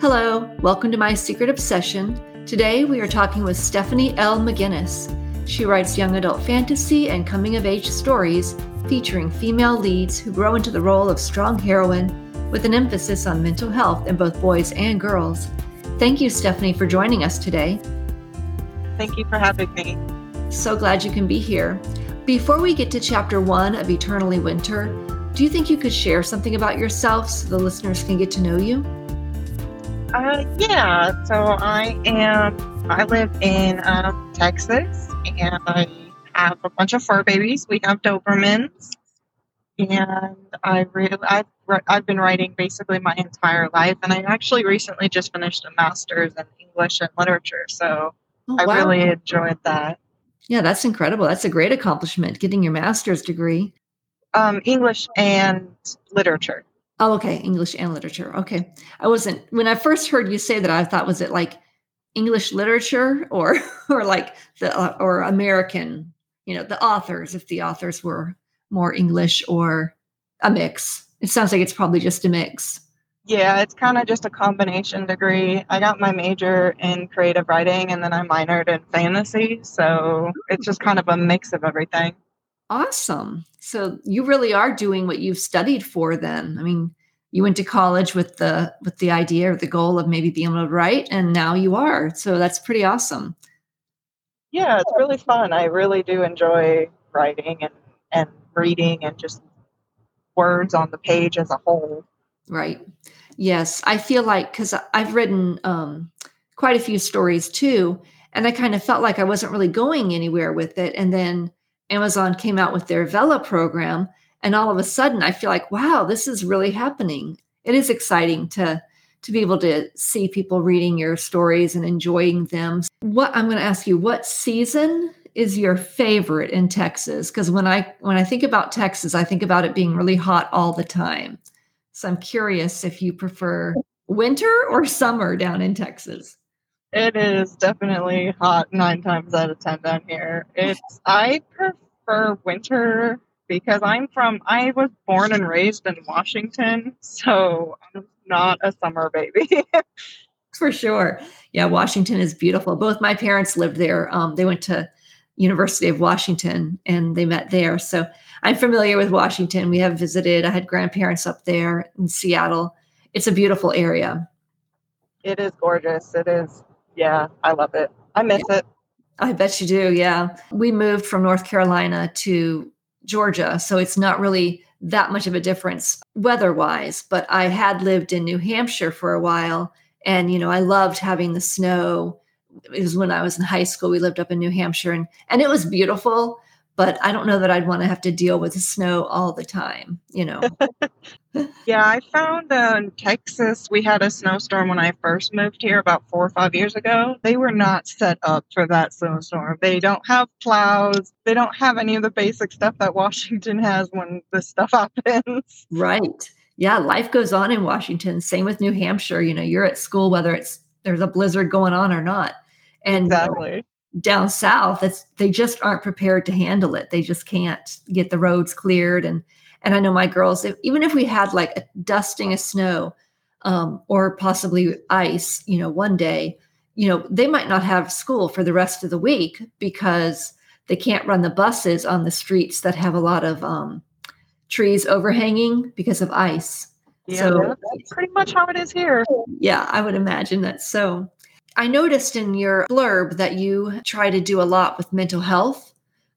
Hello, welcome to my secret obsession. Today we are talking with Stephanie L. McGinnis. She writes young adult fantasy and coming of age stories featuring female leads who grow into the role of strong heroine with an emphasis on mental health in both boys and girls. Thank you, Stephanie, for joining us today. Thank you for having me. So glad you can be here. Before we get to chapter one of Eternally Winter, do you think you could share something about yourself so the listeners can get to know you? Uh, yeah, so I am, I live in um, Texas and I have a bunch of fur babies. We have Dobermans. And I really, I've, I've been writing basically my entire life. And I actually recently just finished a master's in English and literature. So oh, I really enjoyed that. Yeah, that's incredible. That's a great accomplishment, getting your master's degree. Um, English and literature. Oh, okay. English and literature. Okay. I wasn't when I first heard you say that I thought was it like English literature or or like the uh, or American, you know, the authors if the authors were more English or a mix. It sounds like it's probably just a mix. Yeah, it's kind of just a combination degree. I got my major in creative writing and then I minored in fantasy, so it's just kind of a mix of everything. Awesome. So you really are doing what you've studied for then. I mean, you went to college with the with the idea or the goal of maybe being able to write and now you are. So that's pretty awesome. Yeah, it's really fun. I really do enjoy writing and and reading and just words on the page as a whole. Right. Yes, I feel like cuz I've written um quite a few stories too and I kind of felt like I wasn't really going anywhere with it and then Amazon came out with their Vella program. And all of a sudden, I feel like, wow, this is really happening. It is exciting to to be able to see people reading your stories and enjoying them. What I'm going to ask you, what season is your favorite in Texas? Because when I when I think about Texas, I think about it being really hot all the time. So I'm curious if you prefer winter or summer down in Texas. It is definitely hot nine times out of ten down here. It's I prefer winter because I'm from I was born and raised in Washington, so I'm not a summer baby. For sure. Yeah, Washington is beautiful. Both my parents lived there. Um, they went to University of Washington and they met there. So I'm familiar with Washington. We have visited. I had grandparents up there in Seattle. It's a beautiful area. It is gorgeous. It is yeah, I love it. I miss it. I bet you do. Yeah. We moved from North Carolina to Georgia. So it's not really that much of a difference weather wise. But I had lived in New Hampshire for a while. And, you know, I loved having the snow. It was when I was in high school. We lived up in New Hampshire and, and it was beautiful but I don't know that I'd want to have to deal with the snow all the time, you know. yeah, I found uh, in Texas we had a snowstorm when I first moved here about four or five years ago. They were not set up for that snowstorm. They don't have plows. They don't have any of the basic stuff that Washington has when this stuff happens. Right. Yeah, life goes on in Washington. Same with New Hampshire. You know, you're at school whether it's there's a blizzard going on or not. And exactly down south it's they just aren't prepared to handle it they just can't get the roads cleared and and i know my girls if, even if we had like a dusting of snow um, or possibly ice you know one day you know they might not have school for the rest of the week because they can't run the buses on the streets that have a lot of um, trees overhanging because of ice. Yeah, so that's pretty much how it is here. Yeah i would imagine that. So I noticed in your blurb that you try to do a lot with mental health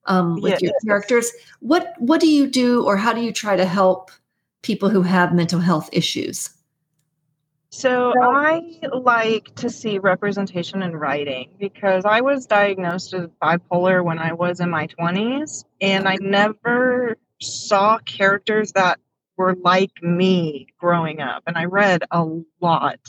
um, with yes. your characters. What what do you do, or how do you try to help people who have mental health issues? So I like to see representation in writing because I was diagnosed as bipolar when I was in my 20s and I never saw characters that were like me growing up and I read a lot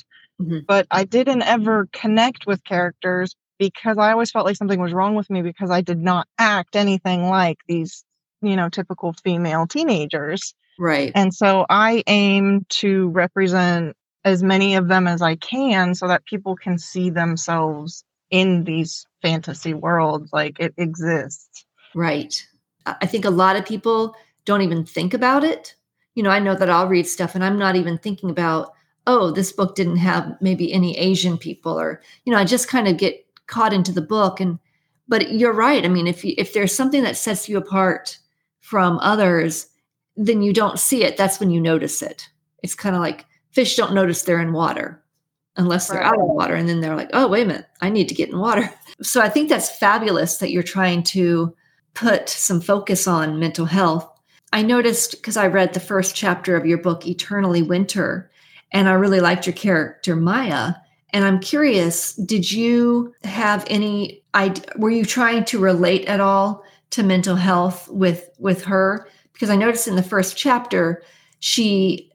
Mm-hmm. But I didn't ever connect with characters because I always felt like something was wrong with me because I did not act anything like these, you know, typical female teenagers. Right. And so I aim to represent as many of them as I can so that people can see themselves in these fantasy worlds like it exists. Right. I think a lot of people don't even think about it. You know, I know that I'll read stuff and I'm not even thinking about oh, this book didn't have maybe any Asian people, or, you know, I just kind of get caught into the book. And, but you're right. I mean, if you, if there's something that sets you apart from others, then you don't see it. That's when you notice it. It's kind of like fish don't notice they're in water unless they're right. out of water. And then they're like, oh, wait a minute, I need to get in water. So I think that's fabulous that you're trying to put some focus on mental health. I noticed because I read the first chapter of your book, Eternally Winter, and I really liked your character, Maya. And I'm curious, did you have any idea, were you trying to relate at all to mental health with with her? Because I noticed in the first chapter, she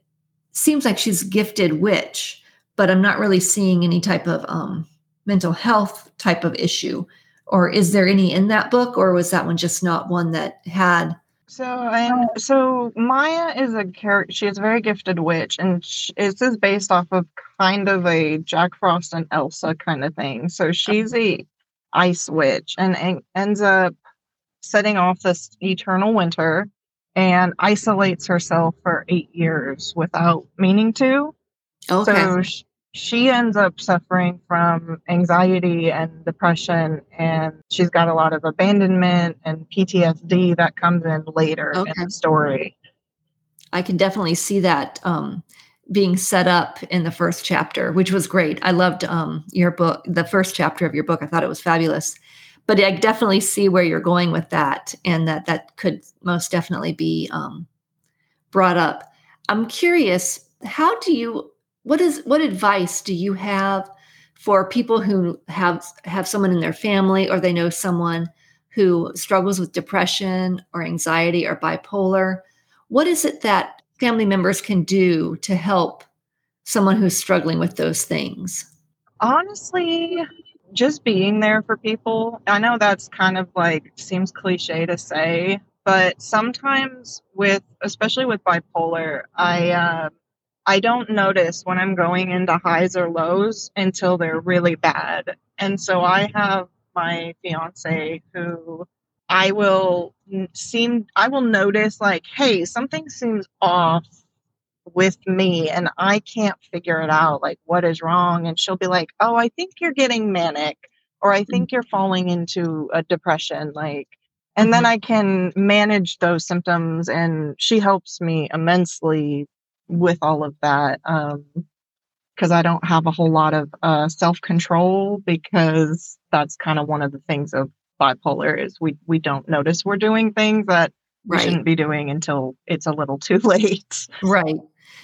seems like she's gifted witch, but I'm not really seeing any type of um, mental health type of issue. Or is there any in that book, or was that one just not one that had so and so Maya is a character. She is a very gifted witch, and she, this is based off of kind of a Jack Frost and Elsa kind of thing. So she's a ice witch, and, and ends up setting off this eternal winter, and isolates herself for eight years without meaning to. Okay. So she, she ends up suffering from anxiety and depression and she's got a lot of abandonment and PTSD that comes in later okay. in the story. I can definitely see that um, being set up in the first chapter, which was great. I loved um, your book, the first chapter of your book. I thought it was fabulous. But I definitely see where you're going with that, and that that could most definitely be um, brought up. I'm curious, how do you what is what advice do you have for people who have have someone in their family or they know someone who struggles with depression or anxiety or bipolar? What is it that family members can do to help someone who's struggling with those things? Honestly just being there for people i know that's kind of like seems cliche to say but sometimes with especially with bipolar i uh, I don't notice when I'm going into highs or lows until they're really bad. And so I have my fiance who I will seem I will notice like, hey, something seems off with me and I can't figure it out. Like, what is wrong? And she'll be like, oh, I think you're getting manic, or I think you're falling into a depression. Like, and then mm-hmm. I can manage those symptoms, and she helps me immensely with all of that because um, I don't have a whole lot of uh, self control because that's kind of one of the things of bipolar is we we don't notice we're doing things that right. we shouldn't be doing until it's a little too late. Right.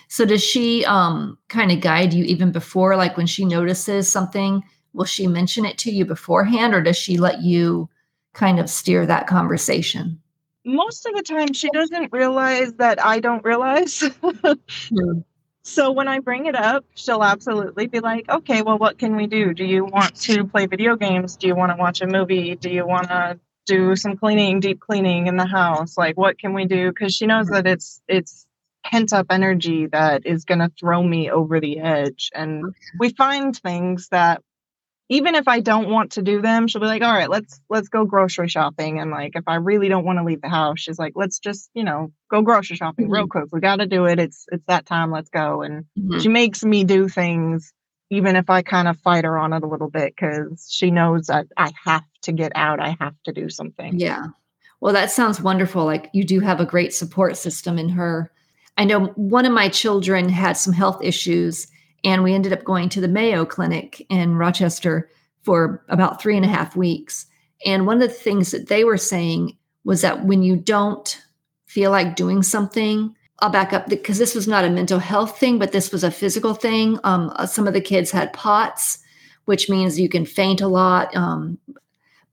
So does she um, kind of guide you even before, like when she notices something? Will she mention it to you beforehand, or does she let you kind of steer that conversation? Most of the time she doesn't realize that I don't realize. Hmm. So when I bring it up, she'll absolutely be like, okay, well, what can we do? Do you want to play video games? Do you want to watch a movie? Do you want to do some cleaning, deep cleaning in the house? Like, what can we do? Because she knows that it's, it's, pent up energy that is going to throw me over the edge and we find things that even if I don't want to do them, she'll be like, "All right, let's let's go grocery shopping." And like, if I really don't want to leave the house, she's like, "Let's just you know go grocery shopping mm-hmm. real quick. We got to do it. It's it's that time. Let's go." And mm-hmm. she makes me do things, even if I kind of fight her on it a little bit, because she knows that I have to get out. I have to do something. Yeah. Well, that sounds wonderful. Like you do have a great support system in her. I know one of my children had some health issues and we ended up going to the Mayo Clinic in Rochester for about three and a half weeks. And one of the things that they were saying was that when you don't feel like doing something, I'll back up because this was not a mental health thing, but this was a physical thing. Um, uh, some of the kids had POTS, which means you can faint a lot. Um,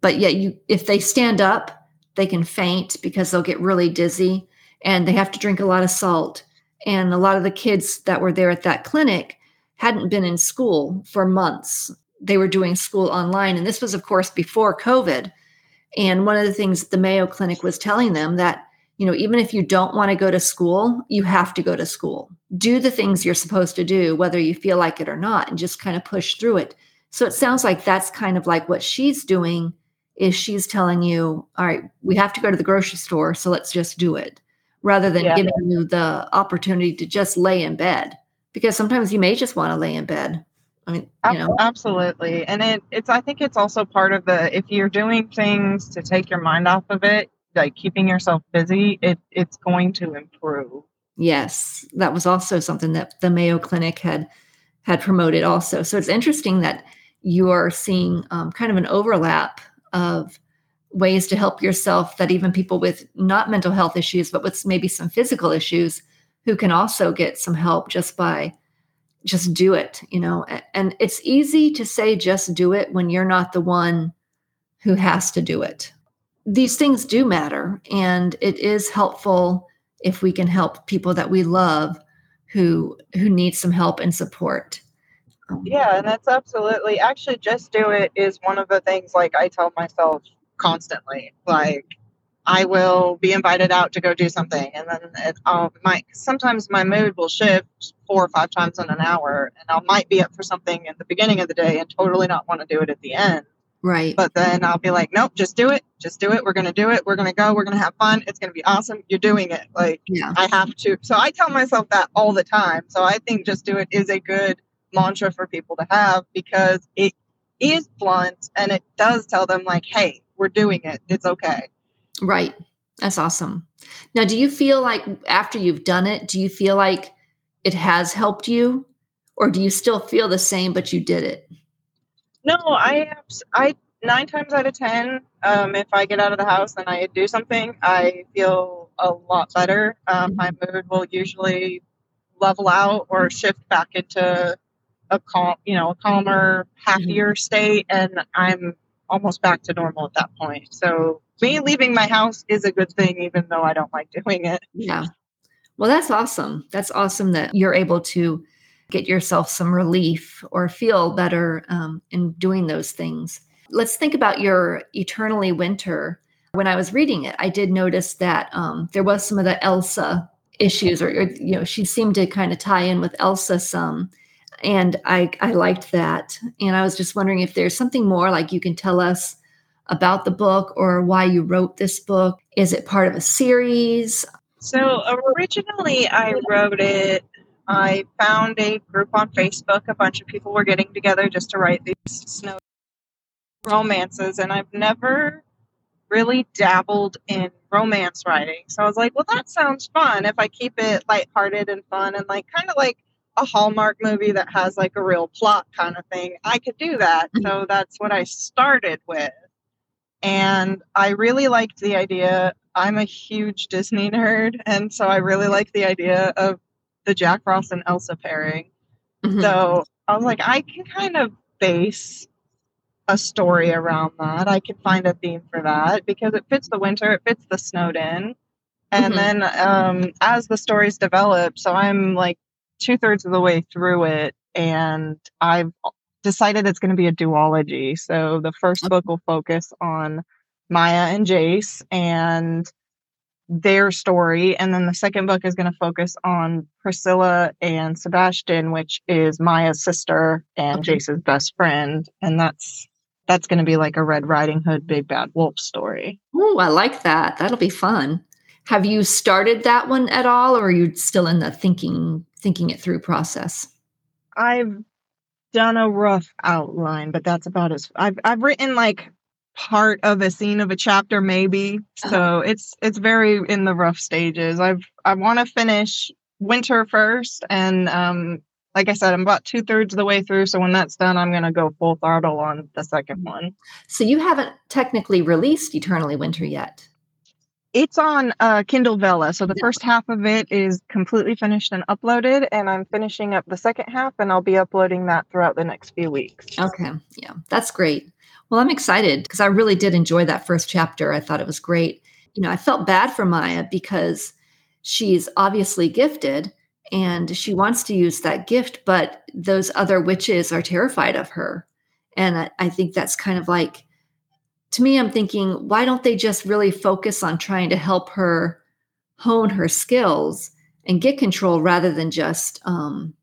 but yet, you if they stand up, they can faint because they'll get really dizzy, and they have to drink a lot of salt. And a lot of the kids that were there at that clinic hadn't been in school for months. They were doing school online. And this was, of course, before COVID. And one of the things the Mayo Clinic was telling them that, you know, even if you don't want to go to school, you have to go to school. Do the things you're supposed to do, whether you feel like it or not, and just kind of push through it. So it sounds like that's kind of like what she's doing is she's telling you, all right, we have to go to the grocery store, so let's just do it, rather than yeah. giving you the opportunity to just lay in bed because sometimes you may just want to lay in bed. I mean, you know, absolutely. And it, it's, I think it's also part of the, if you're doing things to take your mind off of it, like keeping yourself busy, it, it's going to improve. Yes. That was also something that the Mayo Clinic had, had promoted also. So it's interesting that you're seeing um, kind of an overlap of ways to help yourself that even people with not mental health issues, but with maybe some physical issues who can also get some help just by just do it, you know. And it's easy to say just do it when you're not the one who has to do it. These things do matter, and it is helpful if we can help people that we love who who need some help and support. Um, yeah, and that's absolutely actually just do it is one of the things like I tell myself constantly. Like I will be invited out to go do something, and then it, I'll, my sometimes my mood will shift four or five times in an hour, and I might be up for something at the beginning of the day and totally not want to do it at the end. Right. But then I'll be like, nope, just do it. Just do it. We're going to do it. We're going to go. We're going to have fun. It's going to be awesome. You're doing it. Like, yeah. I have to. So I tell myself that all the time. So I think just do it is a good mantra for people to have because it is blunt and it does tell them, like, hey, we're doing it. It's okay. Right. That's awesome. Now, do you feel like after you've done it, do you feel like it has helped you or do you still feel the same, but you did it? No, I, I, nine times out of 10, um, if I get out of the house and I do something, I feel a lot better. Um, my mood will usually level out or shift back into a calm, you know, a calmer, happier state, and I'm almost back to normal at that point. So me leaving my house is a good thing, even though I don't like doing it. Yeah. Well, that's awesome. That's awesome that you're able to get yourself some relief or feel better um, in doing those things. Let's think about your Eternally Winter. When I was reading it, I did notice that um, there was some of the Elsa issues, or, or you know, she seemed to kind of tie in with Elsa some and I I liked that. And I was just wondering if there's something more like you can tell us about the book or why you wrote this book. Is it part of a series? So originally I wrote it I found a group on Facebook. A bunch of people were getting together just to write these snow romances, and I've never really dabbled in romance writing. So I was like, well, that sounds fun if I keep it lighthearted and fun and like kind of like a Hallmark movie that has like a real plot kind of thing, I could do that. Mm-hmm. So that's what I started with. And I really liked the idea. I'm a huge Disney nerd. And so I really like the idea of the Jack Frost and Elsa pairing. Mm-hmm. So I was like, I can kind of base a story around that. I can find a theme for that because it fits the winter, it fits the snowed in. And mm-hmm. then um, as the stories develop, so I'm like two thirds of the way through it, and I've decided it's going to be a duology. So the first book will focus on Maya and Jace and their story, and then the second book is going to focus on Priscilla and Sebastian, which is Maya's sister and okay. Jace's best friend, and that's that's going to be like a Red Riding Hood, Big Bad Wolf story. Oh, I like that. That'll be fun. Have you started that one at all, or are you still in the thinking thinking it through process? I've done a rough outline, but that's about as I've I've written like part of a scene of a chapter maybe. So uh-huh. it's it's very in the rough stages. I've I want to finish winter first and um like I said, I'm about two thirds of the way through. So when that's done, I'm going to go full throttle on the second one. So you haven't technically released Eternally Winter yet. It's on uh, Kindle Vella. So the first half of it is completely finished and uploaded, and I'm finishing up the second half, and I'll be uploading that throughout the next few weeks. Okay. Yeah, that's great. Well, I'm excited because I really did enjoy that first chapter. I thought it was great. You know, I felt bad for Maya because she's obviously gifted and she wants to use that gift, but those other witches are terrified of her. And I, I think that's kind of like, to me, I'm thinking, why don't they just really focus on trying to help her hone her skills and get control rather than just um,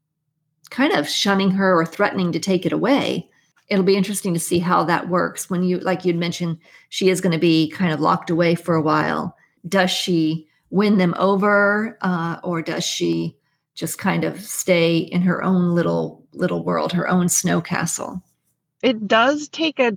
kind of shunning her or threatening to take it away? It'll be interesting to see how that works when you, like you'd mentioned, she is going to be kind of locked away for a while. Does she win them over uh, or does she just kind of stay in her own little little world, her own snow castle. It does take a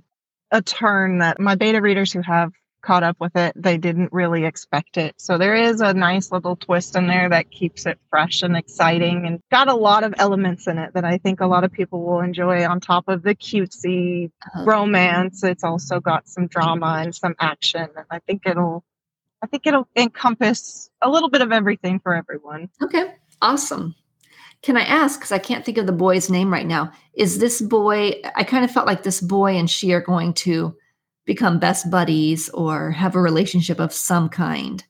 a turn that my beta readers who have caught up with it, they didn't really expect it. So there is a nice little twist in there that keeps it fresh and exciting and got a lot of elements in it that I think a lot of people will enjoy on top of the cutesy uh-huh. romance. It's also got some drama and some action and I think it'll I think it'll encompass a little bit of everything for everyone. Okay. Awesome. Can I ask, because I can't think of the boy's name right now, is this boy, I kind of felt like this boy and she are going to become best buddies or have a relationship of some kind.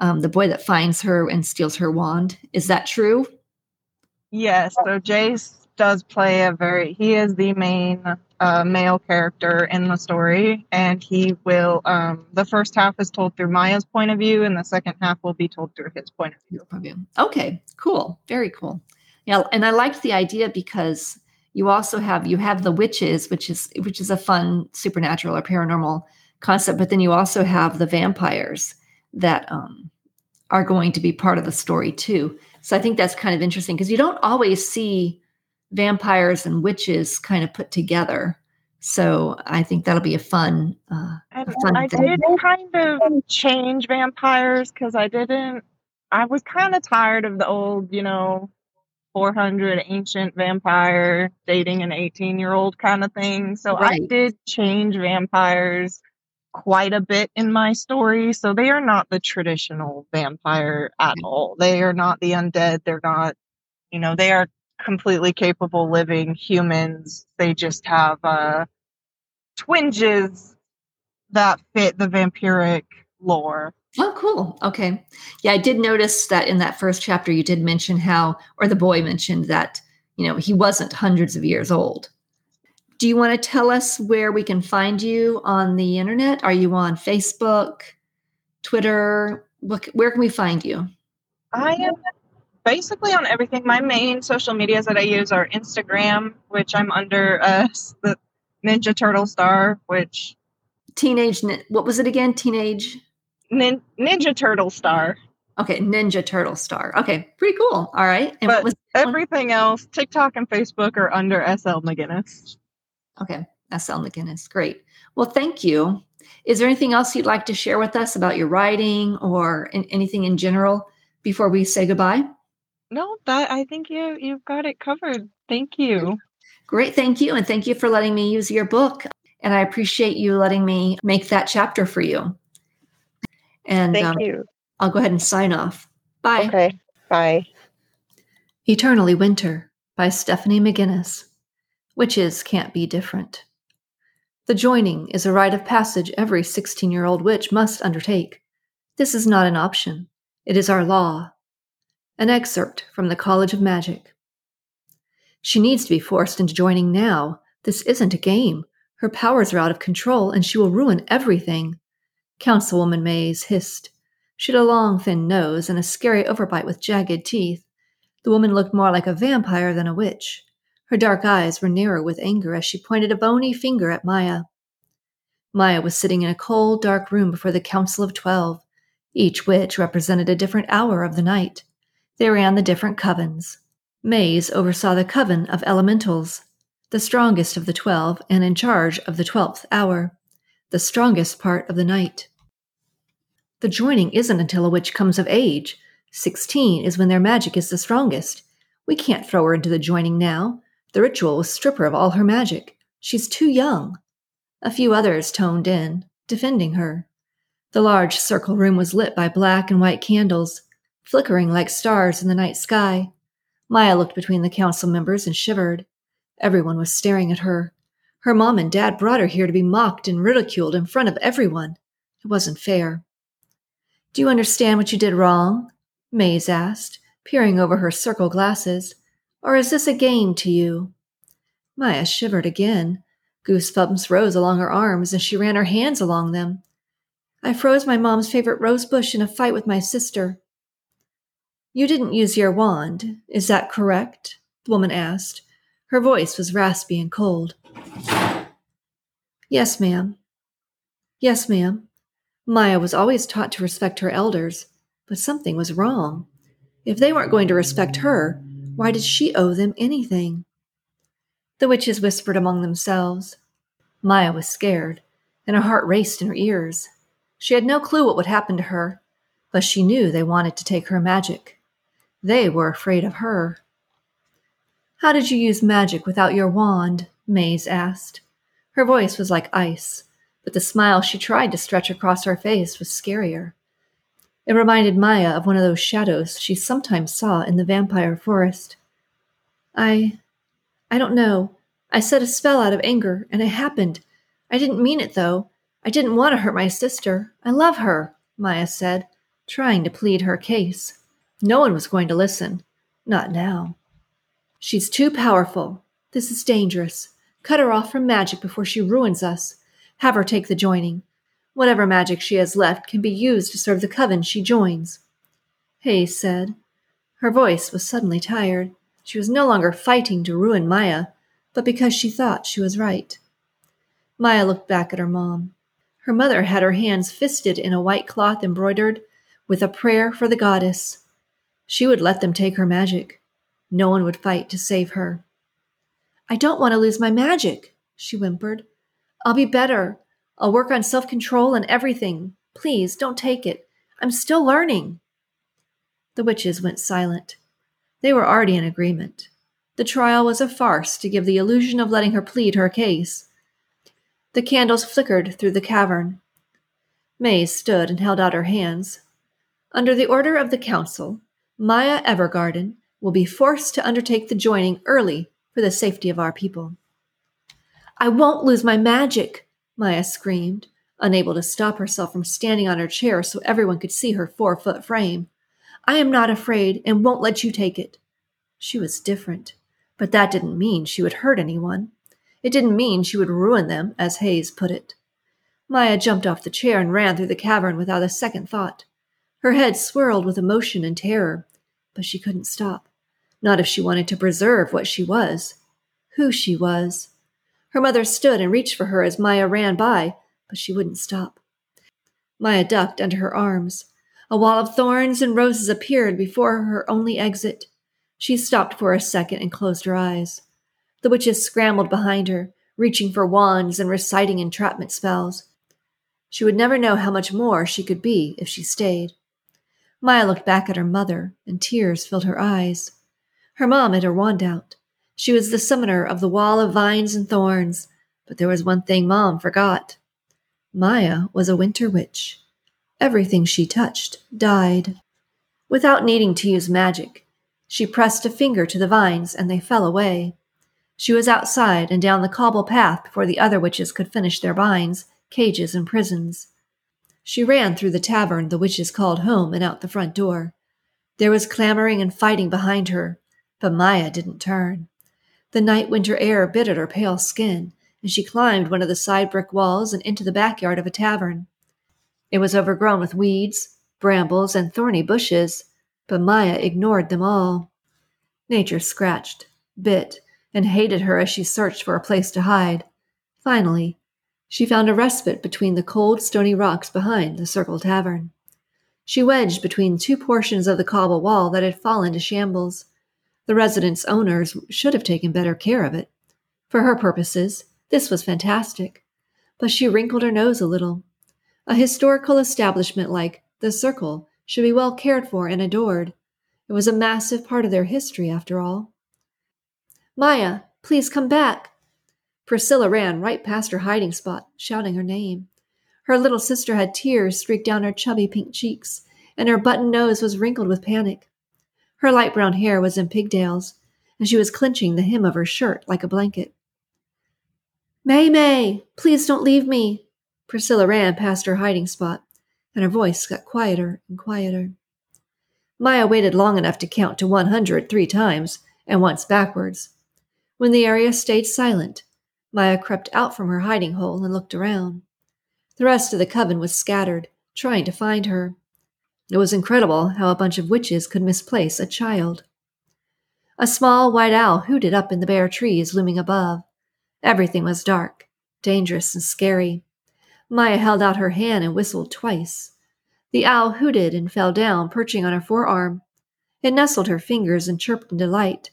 Um, the boy that finds her and steals her wand. Is that true? Yes. So Jace does play a very, he is the main uh, male character in the story, and he will, um, the first half is told through Maya's point of view, and the second half will be told through his point of view. Okay, cool. Very cool. Yeah, and I liked the idea because you also have you have the witches, which is which is a fun supernatural or paranormal concept, but then you also have the vampires that um, are going to be part of the story too. So I think that's kind of interesting because you don't always see vampires and witches kind of put together. So I think that'll be a fun. Uh, a fun I thing. did kind of change vampires because I didn't. I was kind of tired of the old, you know, 400 ancient vampire dating an 18 year old kind of thing. So right. I did change vampires quite a bit in my story. So they are not the traditional vampire at all. They are not the undead. They're not, you know, they are completely capable living humans. They just have uh, twinges that fit the vampiric lore. Oh, cool. Okay. Yeah, I did notice that in that first chapter, you did mention how, or the boy mentioned that, you know, he wasn't hundreds of years old. Do you want to tell us where we can find you on the internet? Are you on Facebook, Twitter? where can we find you? I am basically on everything. My main social medias that I use are Instagram, which I'm under uh, the Ninja Turtle Star, which teenage. What was it again? Teenage Nin- Ninja Turtle Star. Okay, Ninja Turtle Star. Okay, pretty cool. All right. And but everything else, TikTok and Facebook are under SL McGinnis. Okay, SL McGinnis. Great. Well, thank you. Is there anything else you'd like to share with us about your writing or in, anything in general before we say goodbye? No, that I think you you've got it covered. Thank you. Great, thank you, and thank you for letting me use your book. And I appreciate you letting me make that chapter for you. And thank um, you. I'll go ahead and sign off. Bye. Okay. Bye. Eternally Winter by Stephanie McGinnis. Witches can't be different. The joining is a rite of passage every 16 year old witch must undertake. This is not an option, it is our law. An excerpt from the College of Magic. She needs to be forced into joining now. This isn't a game. Her powers are out of control, and she will ruin everything. Councilwoman Mays hissed. She had a long, thin nose and a scary overbite with jagged teeth. The woman looked more like a vampire than a witch. Her dark eyes were narrow with anger as she pointed a bony finger at Maya. Maya was sitting in a cold, dark room before the Council of Twelve. Each witch represented a different hour of the night. They ran the different covens. Mays oversaw the coven of elementals, the strongest of the twelve and in charge of the twelfth hour, the strongest part of the night. The joining isn't until a witch comes of age. Sixteen is when their magic is the strongest. We can't throw her into the joining now. The ritual will strip her of all her magic. She's too young. A few others toned in, defending her. The large circle room was lit by black and white candles flickering like stars in the night sky. Maya looked between the council members and shivered. Everyone was staring at her. Her mom and dad brought her here to be mocked and ridiculed in front of everyone. It wasn't fair. Do you understand what you did wrong? Mays asked, peering over her circle glasses. Or is this a game to you? Maya shivered again. Goosebumps rose along her arms and she ran her hands along them. I froze my mom's favorite rose bush in a fight with my sister. You didn't use your wand, is that correct? The woman asked. Her voice was raspy and cold. Yes, ma'am. Yes, ma'am. Maya was always taught to respect her elders, but something was wrong. If they weren't going to respect her, why did she owe them anything? The witches whispered among themselves. Maya was scared, and her heart raced in her ears. She had no clue what would happen to her, but she knew they wanted to take her magic. They were afraid of her. How did you use magic without your wand? Mays asked. Her voice was like ice, but the smile she tried to stretch across her face was scarier. It reminded Maya of one of those shadows she sometimes saw in the vampire forest. I. I don't know. I said a spell out of anger, and it happened. I didn't mean it, though. I didn't want to hurt my sister. I love her, Maya said, trying to plead her case. No one was going to listen. Not now. She's too powerful. This is dangerous. Cut her off from magic before she ruins us. Have her take the joining. Whatever magic she has left can be used to serve the coven she joins. Hayes said. Her voice was suddenly tired. She was no longer fighting to ruin Maya, but because she thought she was right. Maya looked back at her mom. Her mother had her hands fisted in a white cloth embroidered with a prayer for the goddess. She would let them take her magic. No one would fight to save her. I don't want to lose my magic, she whimpered. I'll be better. I'll work on self control and everything. Please don't take it. I'm still learning. The witches went silent. They were already in agreement. The trial was a farce to give the illusion of letting her plead her case. The candles flickered through the cavern. May stood and held out her hands. Under the order of the council, Maya Evergarden will be forced to undertake the joining early for the safety of our people. I won't lose my magic, Maya screamed, unable to stop herself from standing on her chair so everyone could see her four foot frame. I am not afraid and won't let you take it. She was different, but that didn't mean she would hurt anyone. It didn't mean she would ruin them, as Hayes put it. Maya jumped off the chair and ran through the cavern without a second thought. Her head swirled with emotion and terror, but she couldn't stop. Not if she wanted to preserve what she was, who she was. Her mother stood and reached for her as Maya ran by, but she wouldn't stop. Maya ducked under her arms. A wall of thorns and roses appeared before her only exit. She stopped for a second and closed her eyes. The witches scrambled behind her, reaching for wands and reciting entrapment spells. She would never know how much more she could be if she stayed. Maya looked back at her mother, and tears filled her eyes. Her mom had her wand out. She was the summoner of the wall of vines and thorns, but there was one thing Mom forgot. Maya was a winter witch. Everything she touched died. Without needing to use magic, she pressed a finger to the vines and they fell away. She was outside and down the cobble path before the other witches could finish their binds, cages, and prisons. She ran through the tavern the witches called home and out the front door. There was clamoring and fighting behind her, but Maya didn't turn. The night winter air bit at her pale skin, and she climbed one of the side brick walls and into the backyard of a tavern. It was overgrown with weeds, brambles, and thorny bushes, but Maya ignored them all. Nature scratched, bit, and hated her as she searched for a place to hide. Finally, she found a respite between the cold, stony rocks behind the Circle Tavern. She wedged between two portions of the cobble wall that had fallen to shambles. The residence owners should have taken better care of it. For her purposes, this was fantastic. But she wrinkled her nose a little. A historical establishment like the Circle should be well cared for and adored. It was a massive part of their history, after all. Maya, please come back. Priscilla ran right past her hiding spot, shouting her name. Her little sister had tears streaked down her chubby pink cheeks, and her button nose was wrinkled with panic. Her light brown hair was in pigtails, and she was clenching the hem of her shirt like a blanket. May May, please don't leave me. Priscilla ran past her hiding spot, and her voice got quieter and quieter. Maya waited long enough to count to one hundred three times, and once backwards. When the area stayed silent, Maya crept out from her hiding hole and looked around. The rest of the coven was scattered, trying to find her. It was incredible how a bunch of witches could misplace a child. A small white owl hooted up in the bare trees looming above. Everything was dark, dangerous, and scary. Maya held out her hand and whistled twice. The owl hooted and fell down, perching on her forearm. It nestled her fingers and chirped in delight.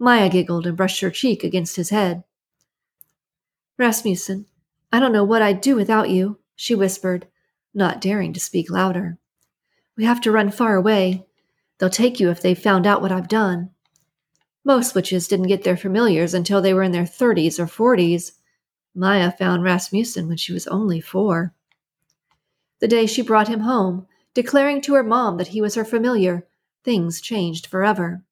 Maya giggled and brushed her cheek against his head. Rasmussen, I don't know what I'd do without you, she whispered, not daring to speak louder. We have to run far away. They'll take you if they've found out what I've done. Most witches didn't get their familiars until they were in their thirties or forties. Maya found Rasmussen when she was only four. The day she brought him home, declaring to her mom that he was her familiar, things changed forever.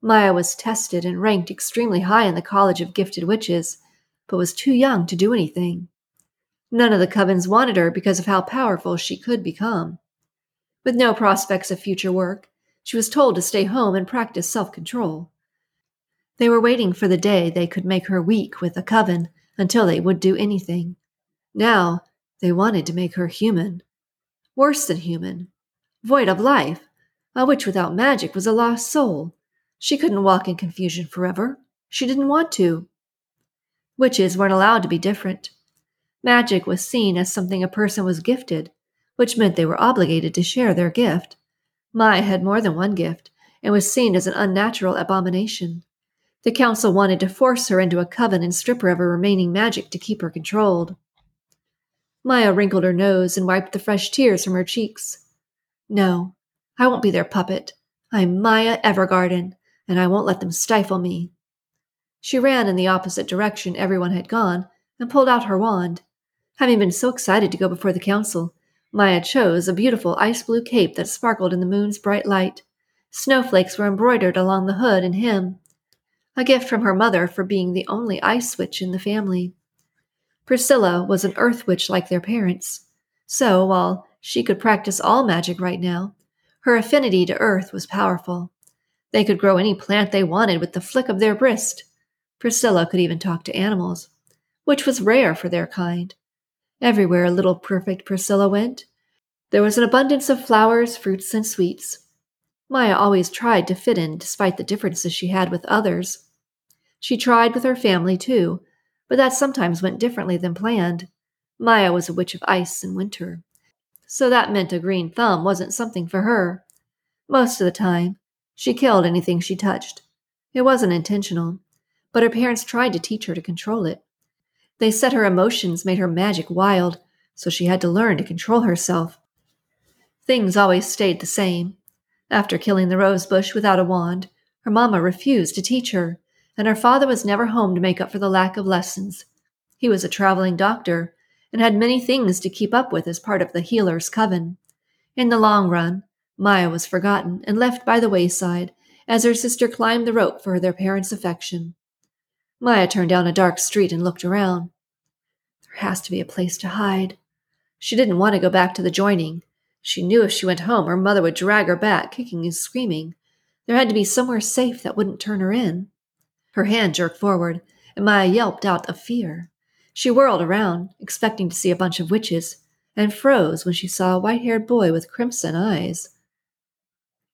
Maya was tested and ranked extremely high in the College of Gifted Witches, but was too young to do anything. None of the covens wanted her because of how powerful she could become. With no prospects of future work, she was told to stay home and practice self control. They were waiting for the day they could make her weak with a coven until they would do anything. Now, they wanted to make her human. Worse than human. Void of life. A witch without magic was a lost soul. She couldn't walk in confusion forever. She didn't want to. Witches weren't allowed to be different. Magic was seen as something a person was gifted, which meant they were obligated to share their gift. Maya had more than one gift and was seen as an unnatural abomination. The council wanted to force her into a coven and strip her of her remaining magic to keep her controlled. Maya wrinkled her nose and wiped the fresh tears from her cheeks. No, I won't be their puppet. I'm Maya Evergarden, and I won't let them stifle me. She ran in the opposite direction everyone had gone and pulled out her wand. Having been so excited to go before the council, Maya chose a beautiful ice blue cape that sparkled in the moon's bright light. Snowflakes were embroidered along the hood and hem, a gift from her mother for being the only ice witch in the family. Priscilla was an earth witch like their parents, so while she could practice all magic right now, her affinity to earth was powerful. They could grow any plant they wanted with the flick of their wrist. Priscilla could even talk to animals, which was rare for their kind. Everywhere a little perfect Priscilla went, there was an abundance of flowers, fruits, and sweets. Maya always tried to fit in despite the differences she had with others. She tried with her family, too, but that sometimes went differently than planned. Maya was a witch of ice and winter, so that meant a green thumb wasn't something for her. Most of the time, she killed anything she touched. It wasn't intentional, but her parents tried to teach her to control it. They said her emotions made her magic wild, so she had to learn to control herself. Things always stayed the same. After killing the rose bush without a wand, her mamma refused to teach her, and her father was never home to make up for the lack of lessons. He was a traveling doctor and had many things to keep up with as part of the healer's coven. In the long run, Maya was forgotten and left by the wayside as her sister climbed the rope for their parents' affection. Maya turned down a dark street and looked around. There has to be a place to hide. She didn't want to go back to the joining. She knew if she went home, her mother would drag her back, kicking and screaming. There had to be somewhere safe that wouldn't turn her in. Her hand jerked forward, and Maya yelped out of fear. She whirled around, expecting to see a bunch of witches, and froze when she saw a white haired boy with crimson eyes.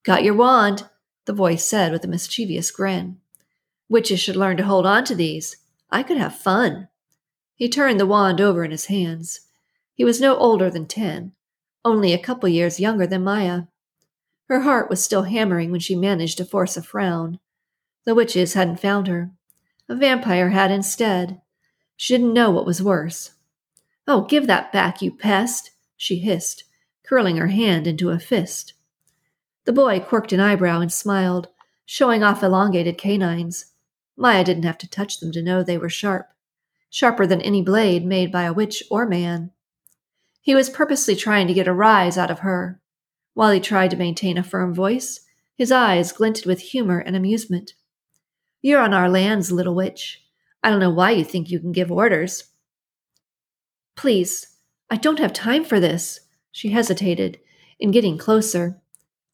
Got your wand, the voice said with a mischievous grin. Witches should learn to hold on to these. I could have fun. He turned the wand over in his hands. He was no older than ten, only a couple years younger than Maya. Her heart was still hammering when she managed to force a frown. The witches hadn't found her. A vampire had instead. She didn't know what was worse. Oh, give that back, you pest, she hissed, curling her hand into a fist. The boy quirked an eyebrow and smiled, showing off elongated canines. Maya didn't have to touch them to know they were sharp, sharper than any blade made by a witch or man. He was purposely trying to get a rise out of her. While he tried to maintain a firm voice, his eyes glinted with humor and amusement. You're on our lands, little witch. I don't know why you think you can give orders. Please, I don't have time for this. She hesitated, in getting closer.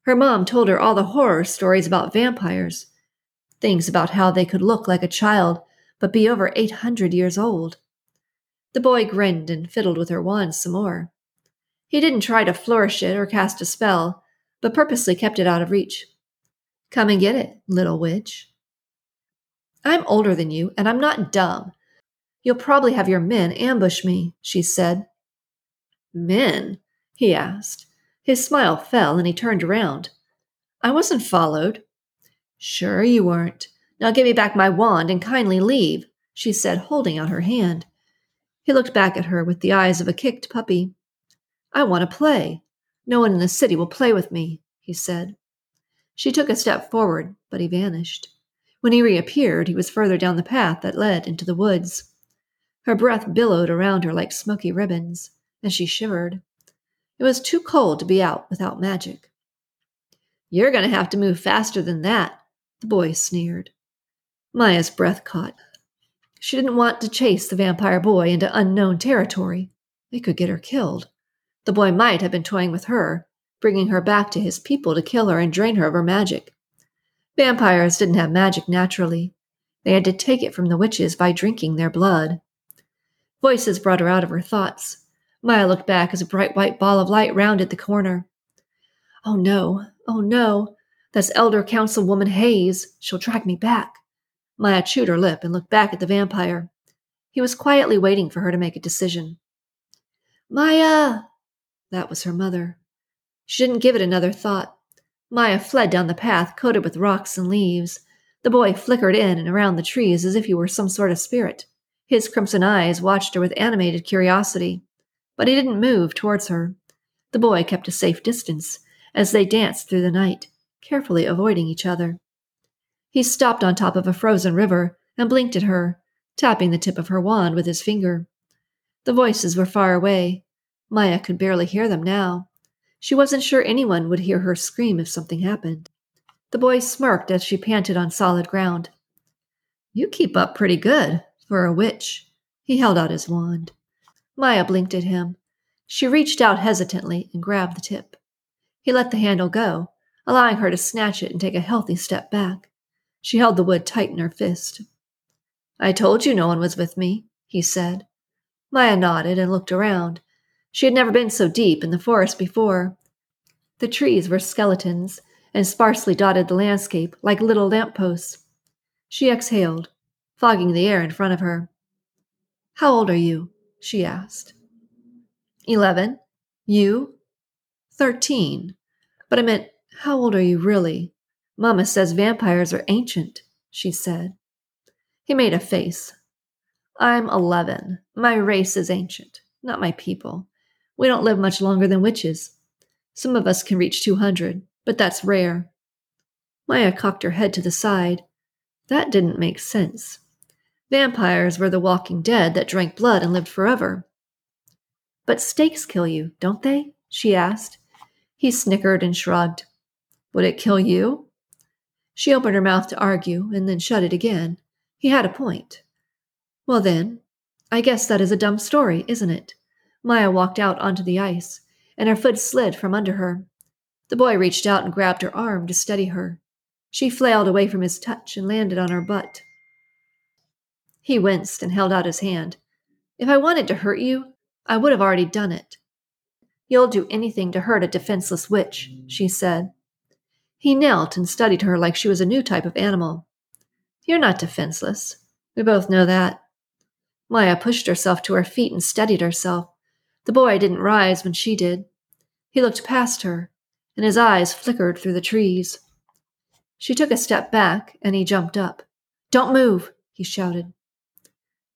Her mom told her all the horror stories about vampires, things about how they could look like a child but be over 800 years old. The boy grinned and fiddled with her wand some more. He didn't try to flourish it or cast a spell, but purposely kept it out of reach. Come and get it, little witch. I'm older than you, and I'm not dumb. You'll probably have your men ambush me, she said. Men? he asked. His smile fell and he turned around. I wasn't followed. Sure you weren't. Now give me back my wand and kindly leave, she said, holding out her hand. He looked back at her with the eyes of a kicked puppy. I want to play. No one in the city will play with me, he said. She took a step forward, but he vanished. When he reappeared, he was further down the path that led into the woods. Her breath billowed around her like smoky ribbons, and she shivered. It was too cold to be out without magic. You're going to have to move faster than that, the boy sneered. Maya's breath caught. She didn't want to chase the vampire boy into unknown territory. It could get her killed. The boy might have been toying with her, bringing her back to his people to kill her and drain her of her magic. Vampires didn't have magic naturally. They had to take it from the witches by drinking their blood. Voices brought her out of her thoughts. Maya looked back as a bright white ball of light rounded the corner. Oh no, oh no, that's Elder Councilwoman Hayes. She'll drag me back. Maya chewed her lip and looked back at the vampire. He was quietly waiting for her to make a decision. Maya! That was her mother. She didn't give it another thought. Maya fled down the path coated with rocks and leaves. The boy flickered in and around the trees as if he were some sort of spirit. His crimson eyes watched her with animated curiosity, but he didn't move towards her. The boy kept a safe distance as they danced through the night, carefully avoiding each other. He stopped on top of a frozen river and blinked at her, tapping the tip of her wand with his finger. The voices were far away. Maya could barely hear them now. She wasn't sure anyone would hear her scream if something happened. The boy smirked as she panted on solid ground. You keep up pretty good, for a witch. He held out his wand. Maya blinked at him. She reached out hesitantly and grabbed the tip. He let the handle go, allowing her to snatch it and take a healthy step back. She held the wood tight in her fist. I told you no one was with me, he said. Maya nodded and looked around. She had never been so deep in the forest before. The trees were skeletons and sparsely dotted the landscape like little lamp posts. She exhaled, fogging the air in front of her. How old are you? she asked. Eleven. You? Thirteen. But I meant, how old are you really? Mamma says vampires are ancient, she said. He made a face. I'm eleven. My race is ancient, not my people. We don't live much longer than witches. Some of us can reach 200, but that's rare. Maya cocked her head to the side. That didn't make sense. Vampires were the walking dead that drank blood and lived forever. But stakes kill you, don't they? she asked. He snickered and shrugged. Would it kill you? She opened her mouth to argue and then shut it again. He had a point. Well, then, I guess that is a dumb story, isn't it? Maya walked out onto the ice, and her foot slid from under her. The boy reached out and grabbed her arm to steady her. She flailed away from his touch and landed on her butt. He winced and held out his hand. If I wanted to hurt you, I would have already done it. You'll do anything to hurt a defenseless witch, she said. He knelt and studied her like she was a new type of animal. You're not defenseless. We both know that. Maya pushed herself to her feet and steadied herself. The boy didn't rise when she did. He looked past her, and his eyes flickered through the trees. She took a step back, and he jumped up. Don't move, he shouted.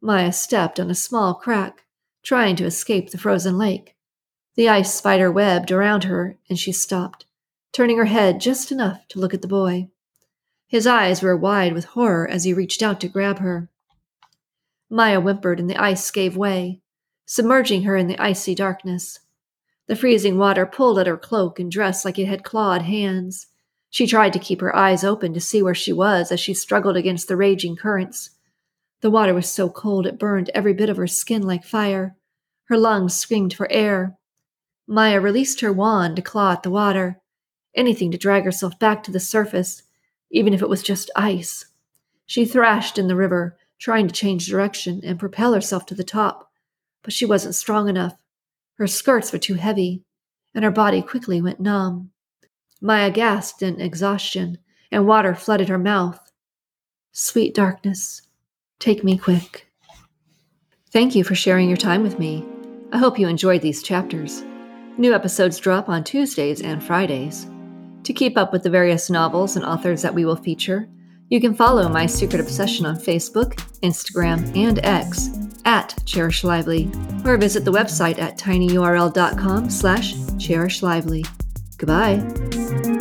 Maya stepped on a small crack, trying to escape the frozen lake. The ice spider webbed around her, and she stopped, turning her head just enough to look at the boy. His eyes were wide with horror as he reached out to grab her. Maya whimpered, and the ice gave way, submerging her in the icy darkness. The freezing water pulled at her cloak and dress like it had clawed hands. She tried to keep her eyes open to see where she was as she struggled against the raging currents. The water was so cold it burned every bit of her skin like fire. Her lungs screamed for air. Maya released her wand to claw at the water, anything to drag herself back to the surface, even if it was just ice. She thrashed in the river, trying to change direction and propel herself to the top, but she wasn't strong enough. Her skirts were too heavy, and her body quickly went numb. Maya gasped in exhaustion, and water flooded her mouth. Sweet darkness, Take me quick. Thank you for sharing your time with me. I hope you enjoyed these chapters. New episodes drop on Tuesdays and Fridays. To keep up with the various novels and authors that we will feature, you can follow My Secret Obsession on Facebook, Instagram, and X at Cherish Lively, or visit the website at tinyurl.com slash cherishlively. Goodbye.